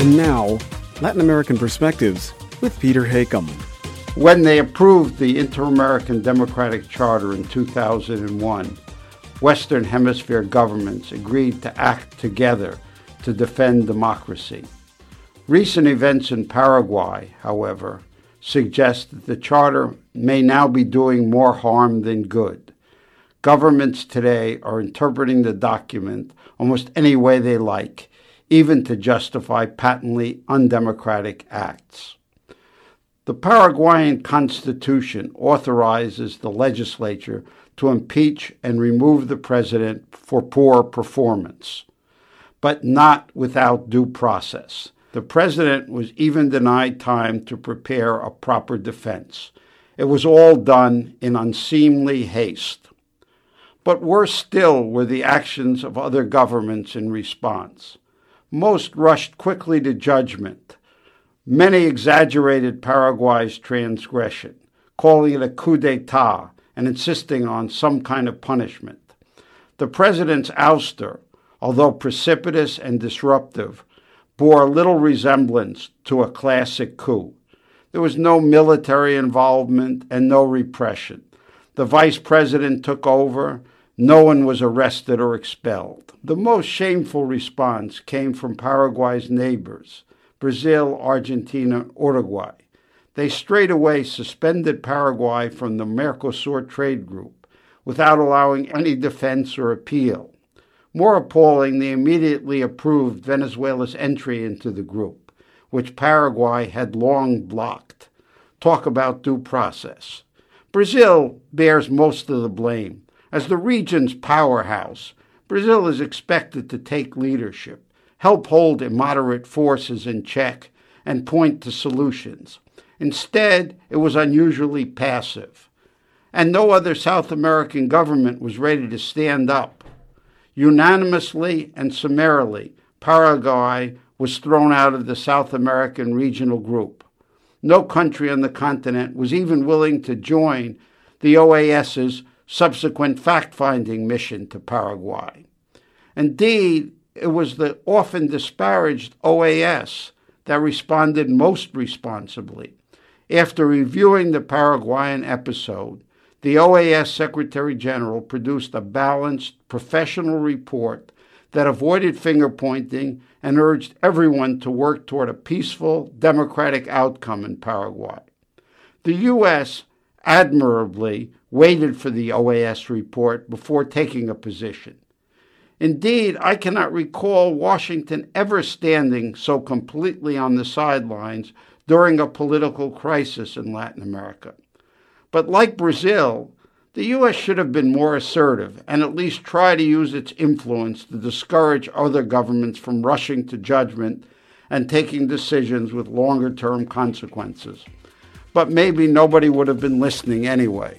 And now, Latin American Perspectives with Peter Hakim. When they approved the Inter American Democratic Charter in 2001, Western Hemisphere governments agreed to act together to defend democracy. Recent events in Paraguay, however, suggest that the Charter may now be doing more harm than good. Governments today are interpreting the document almost any way they like, even to justify patently undemocratic acts. The Paraguayan Constitution authorizes the legislature to impeach and remove the president for poor performance, but not without due process. The president was even denied time to prepare a proper defense. It was all done in unseemly haste. But worse still were the actions of other governments in response. Most rushed quickly to judgment. Many exaggerated Paraguay's transgression, calling it a coup d'etat and insisting on some kind of punishment. The president's ouster, although precipitous and disruptive, bore little resemblance to a classic coup. There was no military involvement and no repression. The vice president took over. No one was arrested or expelled. The most shameful response came from Paraguay's neighbors, Brazil, Argentina, Uruguay. They straightaway suspended Paraguay from the Mercosur trade group without allowing any defense or appeal. More appalling, they immediately approved Venezuela's entry into the group, which Paraguay had long blocked. Talk about due process. Brazil bears most of the blame. As the region's powerhouse, Brazil is expected to take leadership, help hold immoderate forces in check, and point to solutions. Instead, it was unusually passive. And no other South American government was ready to stand up Unanimously and summarily, Paraguay was thrown out of the South American Regional Group. No country on the continent was even willing to join the OAS's subsequent fact finding mission to Paraguay. Indeed, it was the often disparaged OAS that responded most responsibly. After reviewing the Paraguayan episode, the OAS Secretary General produced a balanced, professional report that avoided finger pointing and urged everyone to work toward a peaceful, democratic outcome in Paraguay. The U.S. admirably waited for the OAS report before taking a position. Indeed, I cannot recall Washington ever standing so completely on the sidelines during a political crisis in Latin America. But like Brazil, the U.S. should have been more assertive and at least try to use its influence to discourage other governments from rushing to judgment and taking decisions with longer term consequences. But maybe nobody would have been listening anyway.